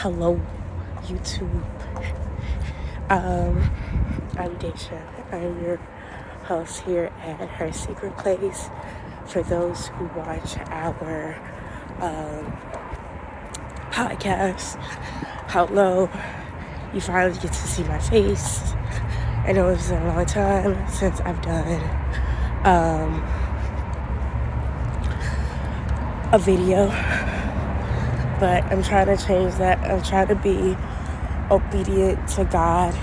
Hello, YouTube. Um, I'm Daisha. I'm your host here at Her Secret Place. For those who watch our um, podcast, hello. You finally get to see my face. I know it's been a long time since I've done um, a video, but I'm trying to change that. I'm trying to be obedient to God,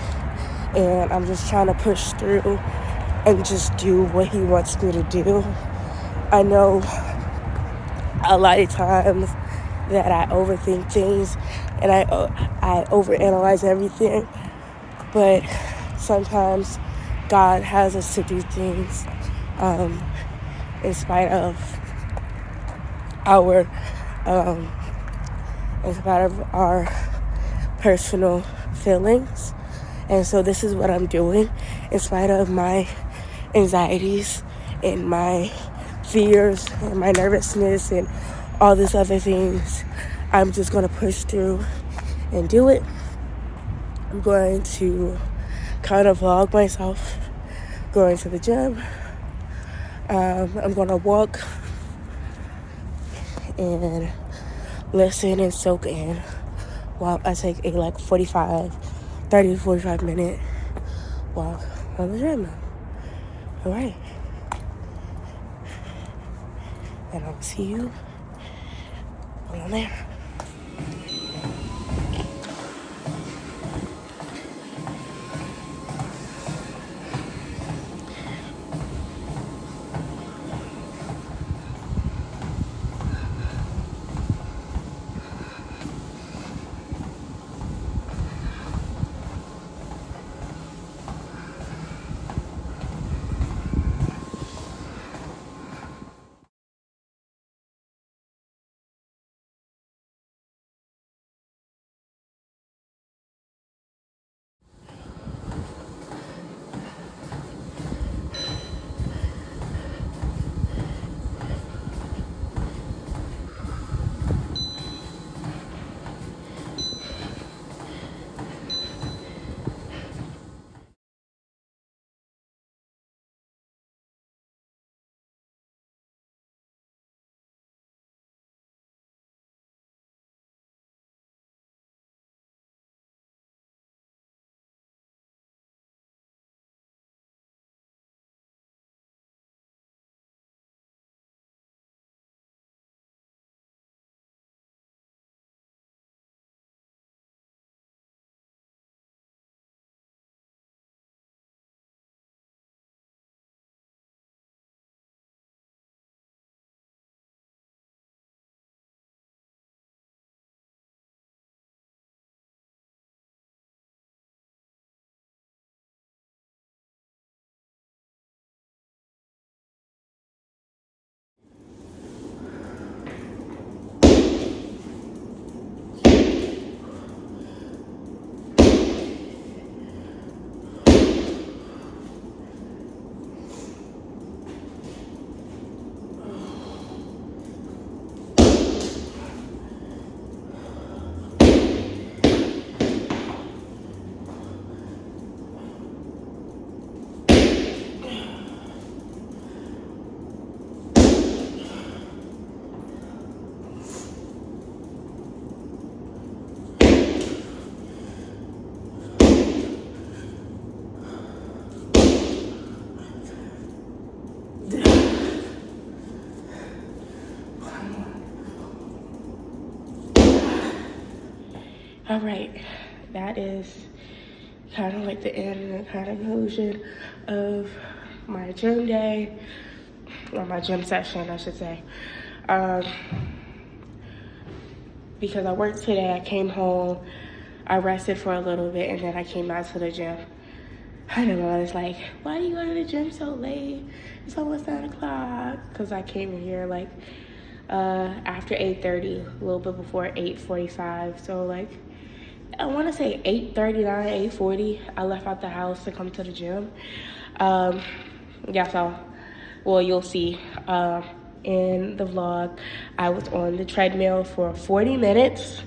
and I'm just trying to push through and just do what He wants me to do. I know a lot of times that I overthink things and I I overanalyze everything, but sometimes God has us to do things um, in spite of our um, in spite of our personal feelings. And so this is what I'm doing in spite of my anxieties and my fears and my nervousness and all these other things. I'm just going to push through and do it. I'm going to kind of vlog myself going to the gym. Um, I'm going to walk and listen and soak in while I take a like 45, 30 to 45 minute walk on the gym. All right. And I'll see you on there. All right, that is kind of like the end and kind of conclusion of my gym day, or my gym session, I should say. Um, because I worked today, I came home, I rested for a little bit, and then I came out to the gym. I know I was like, why do you go to the gym so late? It's almost 9 o'clock. Because I came here like uh, after 8.30, a little bit before 8.45. So like I want to say 8.39, 8.40, I left out the house to come to the gym. Um, yeah, so, well, you'll see uh, in the vlog, I was on the treadmill for 40 minutes.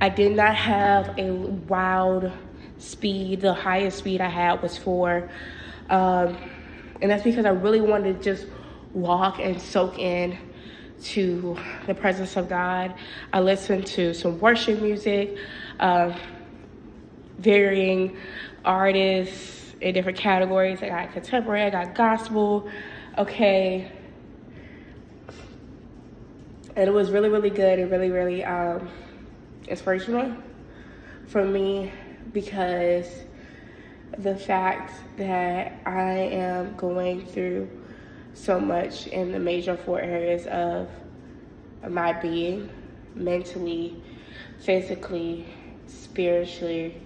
I did not have a wild speed. The highest speed I had was four. Um, and that's because I really wanted to just walk and soak in to the presence of God. I listened to some worship music, uh, varying artists in different categories. I got contemporary, I got gospel, okay. And it was really, really good and really, really um, inspirational for me because the fact that I am going through so much in the major four areas of my being mentally, physically, spiritually,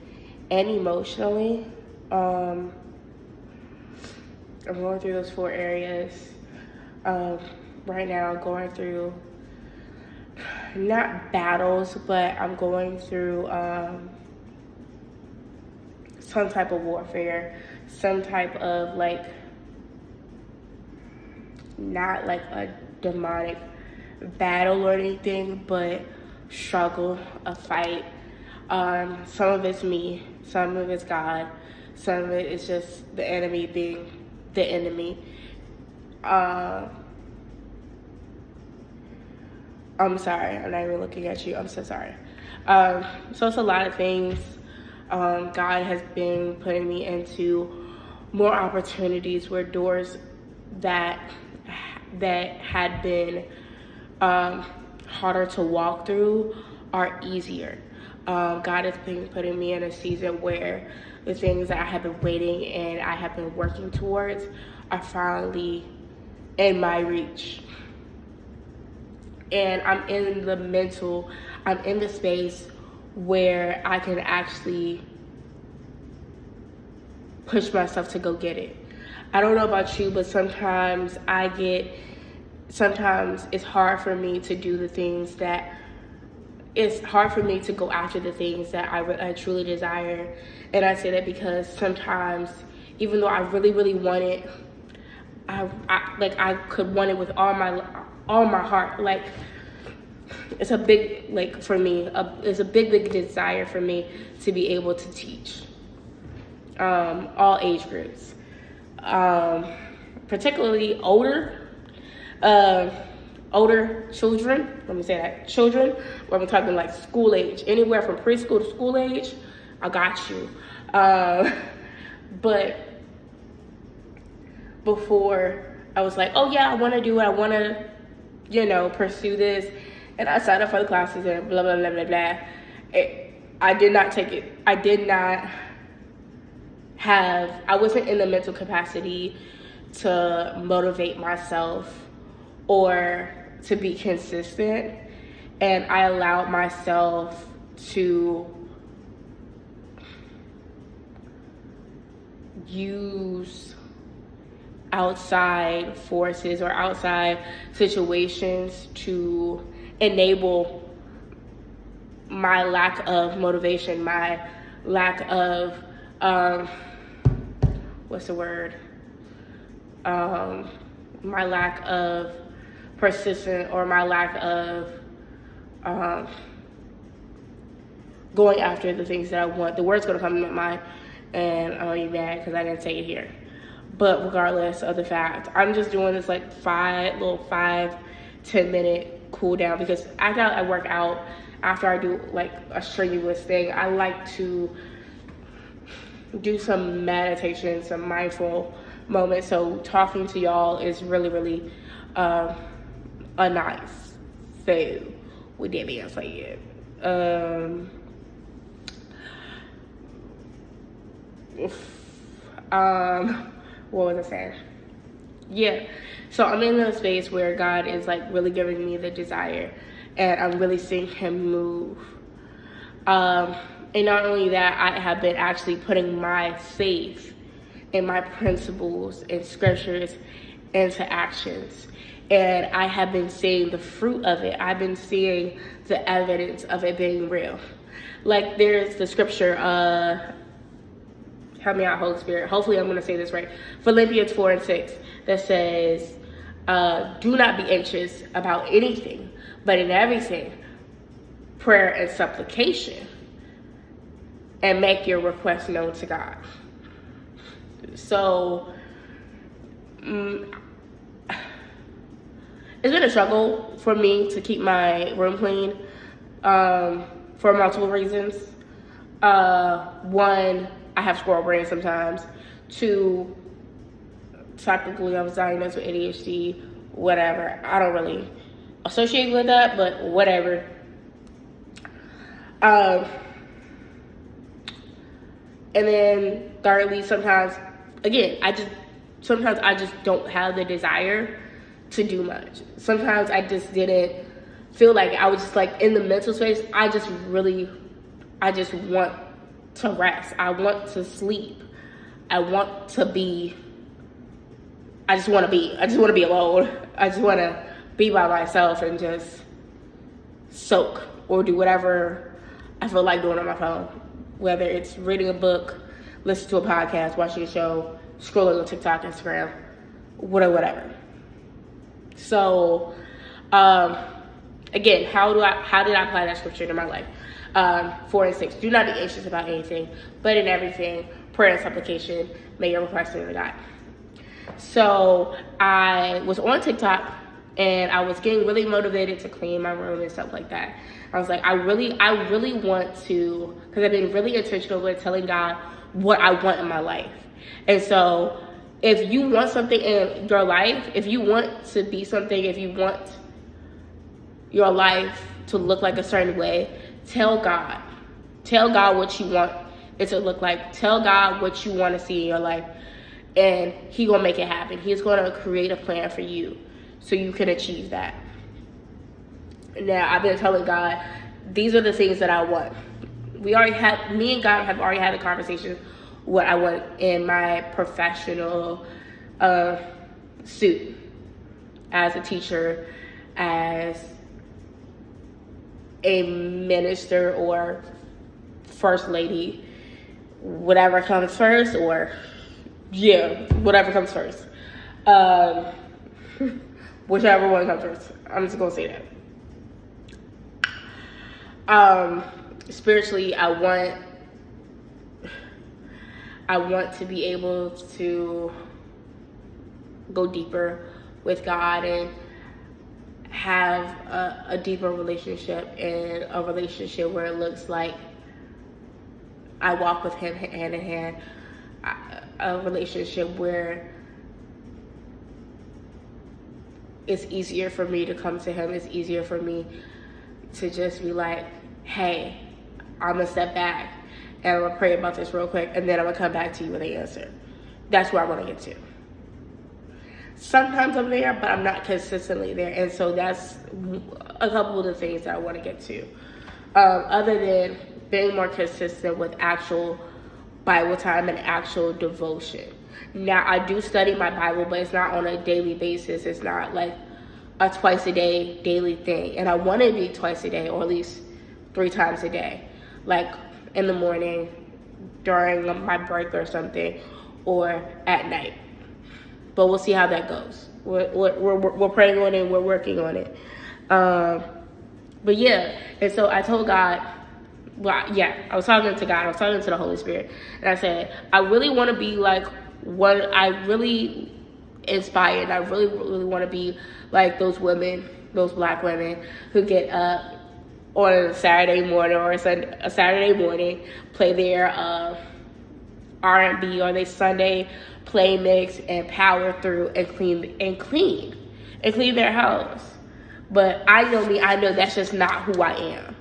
and emotionally. Um, I'm going through those four areas um, right now, going through not battles, but I'm going through um, some type of warfare, some type of like not like a demonic battle or anything, but struggle, a fight. Um, some of it's me, some of it's God, some of it is just the enemy being the enemy. Uh, I'm sorry, I'm not even looking at you. I'm so sorry. Um, so it's a lot of things. Um, God has been putting me into more opportunities where doors that that had been um, harder to walk through are easier. Um, God has been putting me in a season where the things that I have been waiting and I have been working towards are finally in my reach. And I'm in the mental, I'm in the space where I can actually push myself to go get it. I don't know about you, but sometimes I get, sometimes it's hard for me to do the things that, it's hard for me to go after the things that I, I truly desire. And I say that because sometimes, even though I really, really want it, I, I like I could want it with all my all my heart. Like it's a big like for me, a, it's a big, big desire for me to be able to teach um, all age groups um, particularly older, uh, older children. Let me say that children, where I'm talking like school age, anywhere from preschool to school age. I got you. Uh, but before I was like, oh yeah, I want to do it. I want to, you know, pursue this, and I signed up for the classes and blah blah blah blah blah. It, I did not take it. I did not have, I wasn't in the mental capacity to motivate myself or to be consistent. And I allowed myself to use outside forces or outside situations to enable my lack of motivation, my lack of um, what's the word? Um, my lack of persistent or my lack of um, going after the things that I want. The word's gonna come to my mind, and I'm gonna be mad because I didn't say it here. But regardless of the fact, I'm just doing this like five little five, ten minute cool down because after I work out, after I do like a strenuous thing, I like to do some meditation, some mindful moments. So talking to y'all is really, really uh, a nice. So with that being said, um, um, what was I saying? Yeah, so I'm in a space where God is like really giving me the desire, and I'm really seeing Him move. Um, and not only that, I have been actually putting my faith and my principles and scriptures into actions. And I have been seeing the fruit of it. I've been seeing the evidence of it being real. Like there's the scripture, uh, help me out, Holy Spirit. Hopefully I'm gonna say this right. Philippians 4 and 6 that says, uh, do not be anxious about anything, but in everything, prayer and supplication and make your request known to God. So, mm, it's been a struggle for me to keep my room clean um, for multiple reasons. Uh, one, I have squirrel brain sometimes. Two, technically I was diagnosed with ADHD, whatever. I don't really associate with that, but whatever. Um, and then thirdly, sometimes, again, I just, sometimes I just don't have the desire to do much. Sometimes I just didn't feel like I was just like in the mental space. I just really, I just want to rest. I want to sleep. I want to be, I just want to be, I just want to be alone. I just want to be by myself and just soak or do whatever I feel like doing on my phone. Whether it's reading a book, listening to a podcast, watching a show, scrolling on TikTok, Instagram, whatever, whatever. So, um, again, how do I how did I apply that scripture to my life? Um, four and six. Do not be anxious about anything, but in everything, prayer and supplication, may your request be God. So I was on TikTok and I was getting really motivated to clean my room and stuff like that. I was like, I really, I really want to, because I've been really intentional with telling God what I want in my life. And so if you want something in your life, if you want to be something, if you want your life to look like a certain way, tell God. Tell God what you want it to look like. Tell God what you want to see in your life. And He gonna make it happen. He's gonna create a plan for you so you can achieve that. Now I've been telling God, these are the things that I want. We already had me and God have already had a conversation what I want in my professional uh, suit as a teacher, as a minister or first lady, whatever comes first, or yeah, whatever comes first. Um, whichever one comes first. I'm just gonna say that. Um, spiritually, I want I want to be able to go deeper with God and have a, a, deeper relationship and a relationship where it looks like I walk with Him hand in hand. A relationship where it's easier for me to come to Him. It's easier for me to just be like, hey, I'm gonna step back and I'm gonna pray about this real quick, and then I'm gonna come back to you with an answer. That's where I want to get to. Sometimes I'm there, but I'm not consistently there, and so that's a couple of the things that I want to get to. Um, other than being more consistent with actual Bible time and actual devotion. Now I do study my Bible, but it's not on a daily basis. It's not like a twice a day daily thing, and I want to be twice a day or at least three times a day. Like in the morning, during my break or something, or at night. But we'll see how that goes. We're, we're, we're, praying on it, we're working on it. Um, but yeah, and so I told God, well, yeah, I was talking to God, I was talking to the Holy Spirit, and I said, I really want to be like what I really inspired. I really, really want to be like those women, those black women who get up on a Saturday morning or a, Saturday morning, play their uh, R&B or their Sunday play mix and power through and clean and clean and clean their house. But I know me, I know that's just not who I am.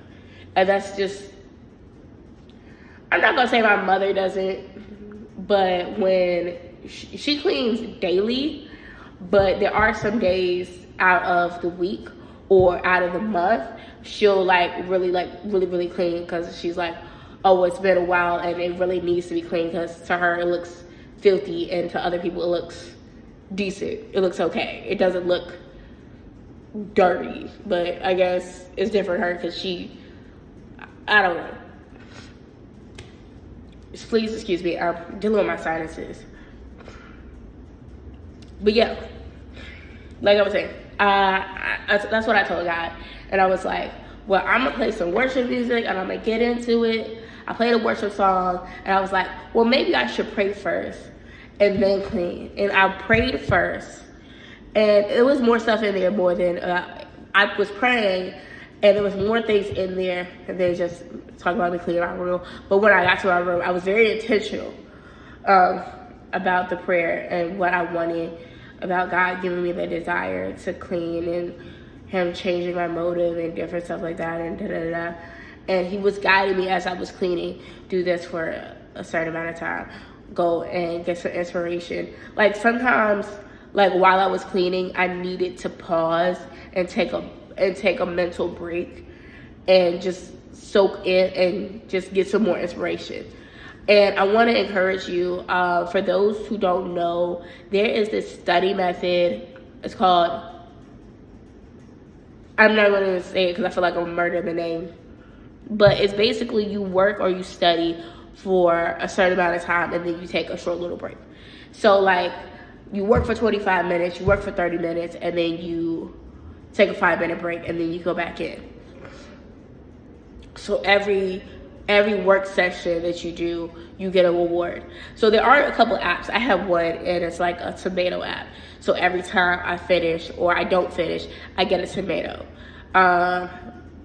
And that's just I'm not gonna say my mother doesn't, but when she, she cleans daily, but there are some days out of the week or out of the month she'll like really like really really clean because she's like oh it's been a while and it really needs to be clean because to her it looks filthy and to other people it looks decent. It looks okay. It doesn't look dirty. But i guess it's different her because she i don't know. Please excuse me. I'm dealing with my sinuses. But yeah. Like i was saying uh, I, that's what i told god and I was like, well, I'm gonna play some worship music and I'm gonna get into it. I played a worship song and I was like, well, maybe I should pray first and then clean. And I prayed first, and it was more stuff in there more than uh, I was praying, and there was more things in there than just talking about me cleaning my room. But when I got to my room, I was very intentional um, about the prayer and what I wanted, about God giving me the desire to clean and Him changing my motive and different stuff like that, and da da da. And He was guiding me as I was cleaning. Do this for a certain amount of time go and get some inspiration. Like sometimes, like while I was cleaning, I needed to pause and take a and take a mental break and just soak in and just get some more inspiration. And I want to encourage you, uh, for those who don't know, there is this study method. It's called, I'm not going to say it because I feel like I'm murdering the name. But it's basically you work or you study for a certain amount of time and then you take a short little break. So like you work for 25 minutes, you work for 30 minutes, and then you take a five minute break and then you go back in. So every every work session that you do, you get a reward. So there are a couple apps. I have one and it's like a tomato app. So every time I finish or I don't finish, I get a tomato. Uh,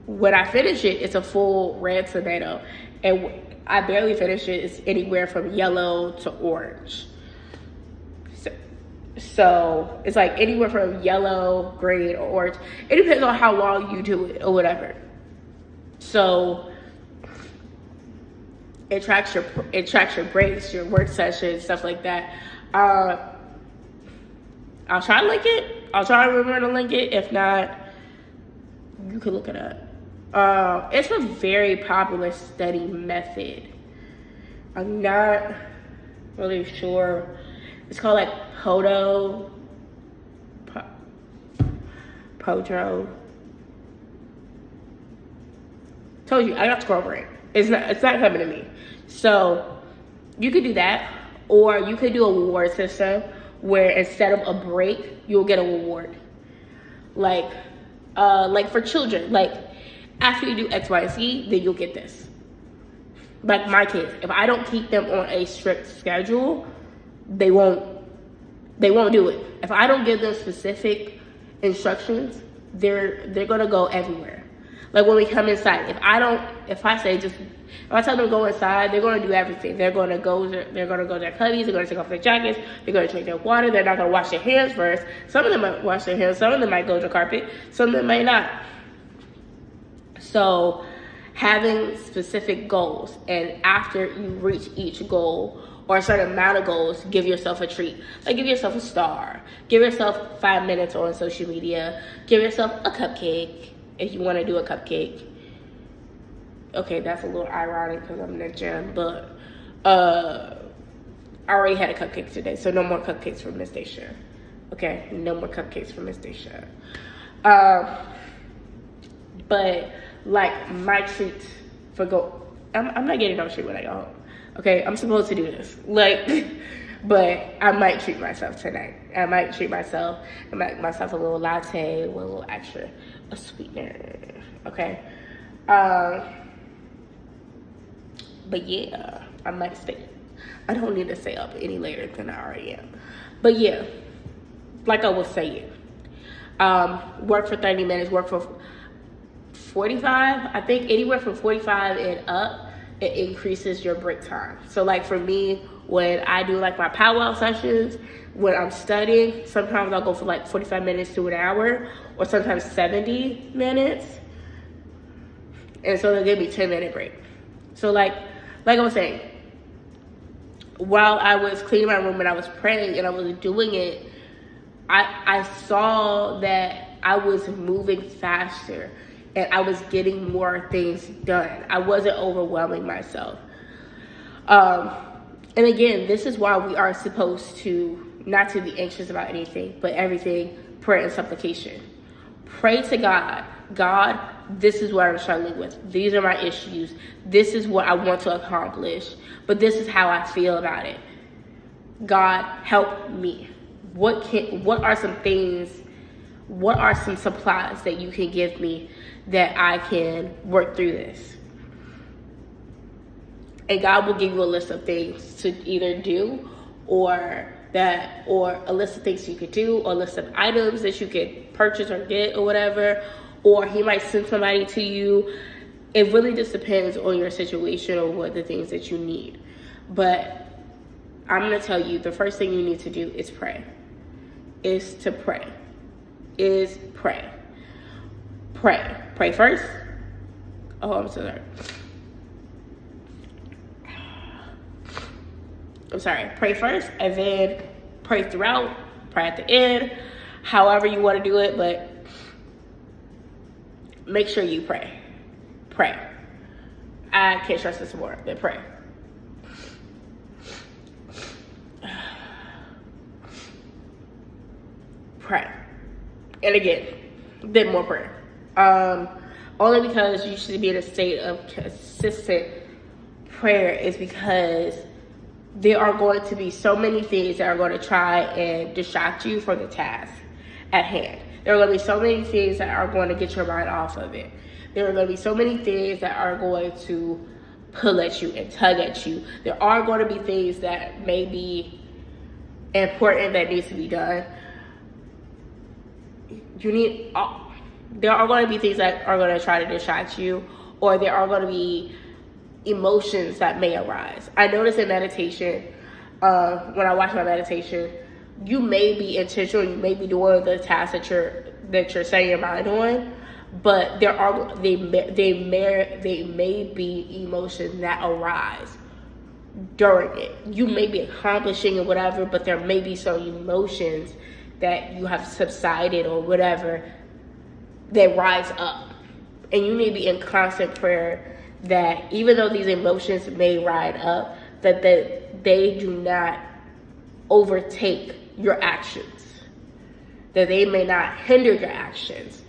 when I finish it, it's a full red tomato. And I barely finish it. It's anywhere from yellow to orange. So, so it's like anywhere from yellow, green, or orange. It depends on how long you do it or whatever. So it tracks your it tracks your breaks, your work sessions, stuff like that. Uh, I'll try to link it. I'll try to remember to link it. If not, you can look it up. Uh, it's a very popular study method. I'm not really sure. It's called like Podo, Podro. Told you, I got scroll brain. It's not, it's not coming to me. So you could do that, or you could do a reward system where instead of a break, you'll get a reward. Like, uh, like for children, like after you do X, Y, Z, then you'll get this. Like my kids, if I don't keep them on a strict schedule, they won't they won't do it. If I don't give them specific instructions, they're they're gonna go everywhere. Like when we come inside, if I don't, if I say just, if I tell them to go inside, they're gonna do everything. They're gonna go, they're gonna go to their cubbies, they're gonna take off their jackets, they're gonna drink their water, they're not gonna wash their hands first. Some of them might wash their hands, some of them might go to carpet, some of them might not. So having specific goals and after you reach each goal or a certain amount of goals, give yourself a treat. Like give yourself a star. Give yourself five minutes on social media. Give yourself a cupcake if you want to do a cupcake. Okay, that's a little ironic because I'm in the gym, but uh, I already had a cupcake today, so no more cupcakes for Miss Dacia. Okay, no more cupcakes for Miss Dacia. But like my treat for go. I'm, I'm not getting no treat when I go home. Okay, I'm supposed to do this. Like, but I might treat myself tonight. I might treat myself and make myself a little latte with a little extra a sweetener. Okay. Um. But yeah, I might stay. I don't need to stay up any later than I already am. But yeah, like I was saying, um, work for 30 minutes, work for 45 i think anywhere from 45 and up it increases your break time so like for me when i do like my powwow sessions when i'm studying sometimes i'll go for like 45 minutes to an hour or sometimes 70 minutes and so they'll give me 10 minute break so like like i was saying while i was cleaning my room and i was praying and i was doing it i i saw that i was moving faster and I was getting more things done. I wasn't overwhelming myself. Um, and again, this is why we are supposed to not to be anxious about anything, but everything prayer and supplication. Pray to God. God, this is what I'm struggling with. These are my issues. This is what I want to accomplish, but this is how I feel about it. God, help me. What can what are some things what are some supplies that you can give me that I can work through this? And God will give you a list of things to either do or that or a list of things you could do or a list of items that you could purchase or get or whatever. Or he might send somebody to you. It really just depends on your situation or what the things that you need. But i'm going to tell you the first thing you need to do is pray. Is to pray. Is pray. Pray. Pray first. Oh i'm so sorry I'm sorry, pray first and then pray throughout, pray at the end, however you want to do it, but make sure you pray. Pray. I can't stress this more, but pray. Pray. And again, then more prayer. Um, only because you should be in a state of consistent prayer is because there are going to be so many things that are going to try and distract you from the task at hand. There are going to be so many things that are going to get your mind off of it. There are going to be so many things that are going to pull at you and tug at you. There are going to be things that may be important that needs to be done. You need, uh, there are going to be things that are going to try to distract you, or there are going to be emotions that may arise. I notice in meditation, uh, when I watch my meditation, you may be intentional, you may be doing the task that you're that you're setting your mind on, but there are they they may they may be emotions that arise during it. You may be accomplishing or whatever, but there may be some emotions that you have subsided or whatever that rise up, and you need to be in constant prayer that even though these emotions may ride up, that they, they do not overtake your actions. That they may not hinder your actions,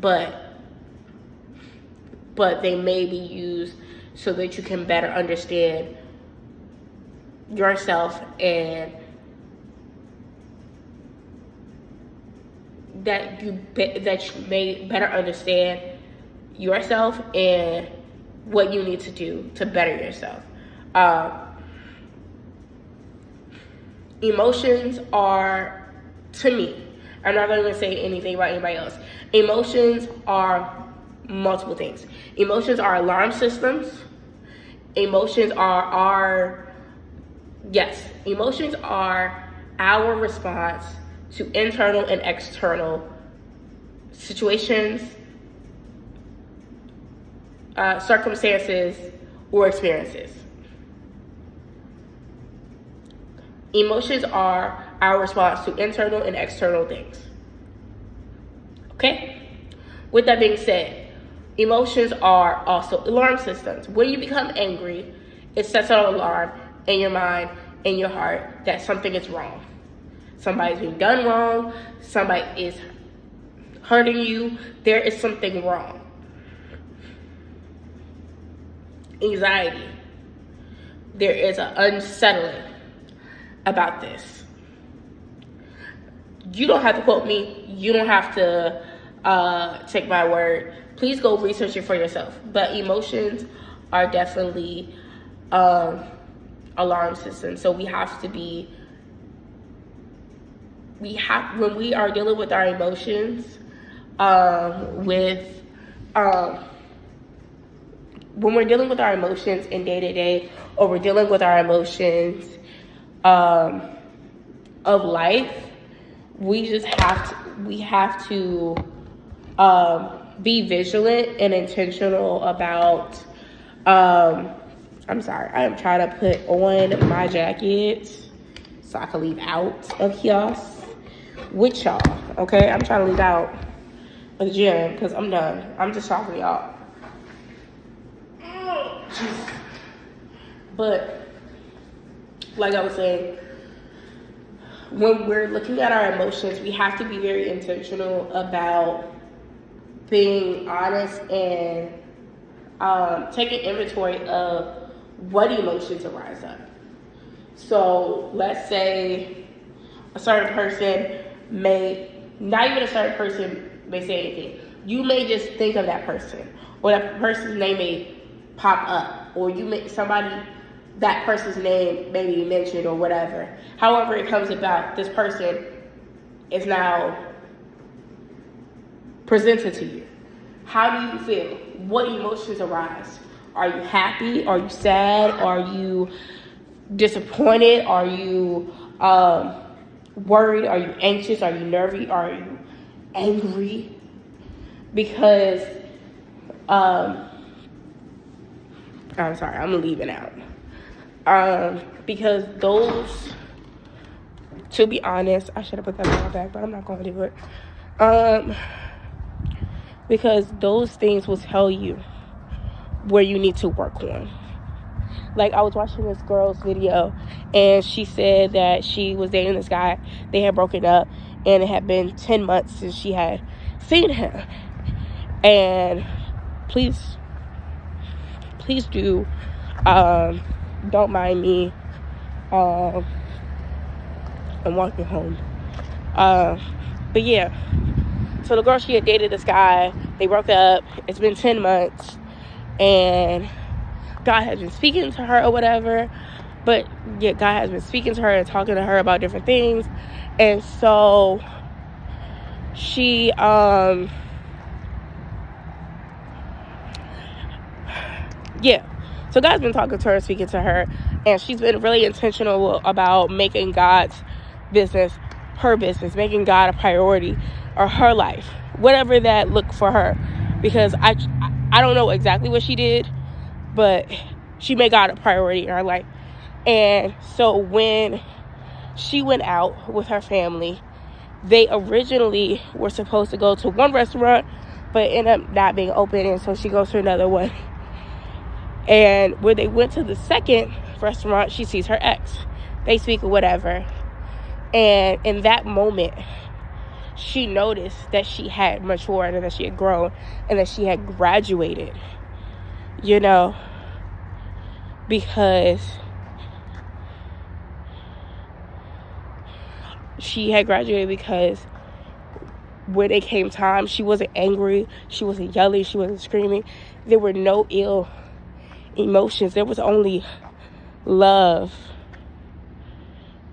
but but they may be used so that you can better understand yourself and that you be, that you may better understand yourself and what you need to do to better yourself. Uh, emotions are, to me, I'm not going to say anything about anybody else. Emotions are multiple things. Emotions are alarm systems. Emotions are our, yes, emotions are our response to internal and external situations, uh, circumstances or experiences. Emotions are our response to internal and external things. Okay? With that being said, emotions are also alarm systems. When you become angry, it sets an alarm in your mind, in your heart, that something is wrong. Somebody's being done wrong, somebody is hurting you, there is something wrong. Anxiety. There is an unsettling about this. You don't have to quote me. You don't have to uh, take my word. Please go research it for yourself. But emotions are definitely um, alarm systems. So we have to be, we have, when we are dealing with our emotions, um, with, um, when we're dealing with our emotions in day to day, or we're dealing with our emotions um, of life, we just have to we have to um, be vigilant and intentional about. Um, I'm sorry, I am trying to put on my jacket so I can leave out of kiosk with y'all. Okay, I'm trying to leave out of the gym because I'm done. I'm just talking to y'all. But like I was saying, when we're looking at our emotions, we have to be very intentional about being honest and um, taking inventory of what emotions arise up. So let's say a certain person may not even a certain person may say anything. You may just think of that person, or that person's name may pop up, or you may somebody that person's name may be mentioned or whatever. However, it comes about, this person is now presented to you. How do you feel? What emotions arise? Are you happy? Are you sad? Are you disappointed? Are you um, worried? Are you anxious? Are you nervy? Are you angry? Because um, I'm sorry, I'm leaving out. Um, because those, to be honest, I should have put that in my bag, but I'm not going to do it. Um, because those things will tell you where you need to work on. Like I was watching this girl's video and she said that she was dating this guy. They had broken up and it had been 10 months since she had seen him. And please please do um, don't mind me um, I'm walking home. Uh, but yeah. So the girl she had dated this guy, they broke up. It's been 10 months and God has been speaking to her or whatever. But yeah, God has been speaking to her and talking to her about different things. And so she um yeah. So God's been talking to her, speaking to her, and she's been really intentional about making God's business her business, making God a priority or her life, whatever that looked for her. Because I I don't know exactly what she did, but she made God a priority in her life. And so when she went out with her family, they originally were supposed to go to one restaurant, but ended up not being open, and so she goes to another one. And when they went to the second restaurant, she sees her ex. They speak or whatever. And in that moment, she noticed that she had matured and that she had grown and that she had graduated. You know, because she had graduated because when it came time, she wasn't angry, she wasn't yelling, she wasn't screaming. There were no ill emotions. There was only love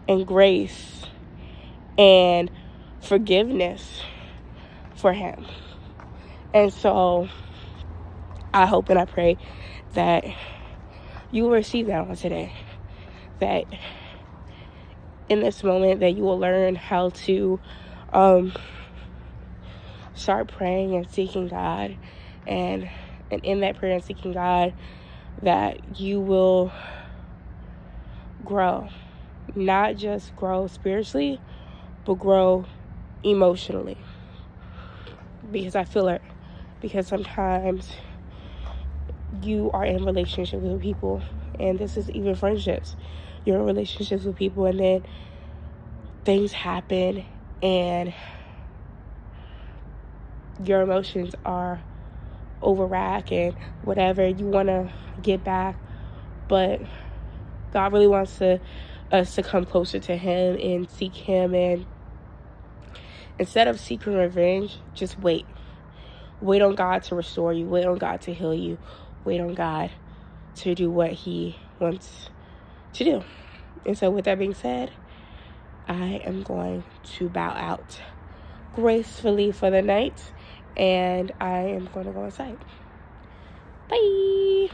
and grace and forgiveness for him. And so I hope and I pray that you will receive that on today. That in this moment that you will learn how to um, start praying and seeking God and and in that prayer and seeking God that you will grow. Not just grow spiritually, but grow emotionally. Because I feel it. Because sometimes you are in relationships with people, and this is even friendships. You're in relationships with people, and then things happen, and your emotions are overrack and whatever you want to get back but god really wants to us to come closer to him and seek him and instead of seeking revenge just wait wait on god to restore you wait on god to heal you wait on god to do what he wants to do and so with that being said i am going to bow out gracefully for the night and I am going to go inside. Bye.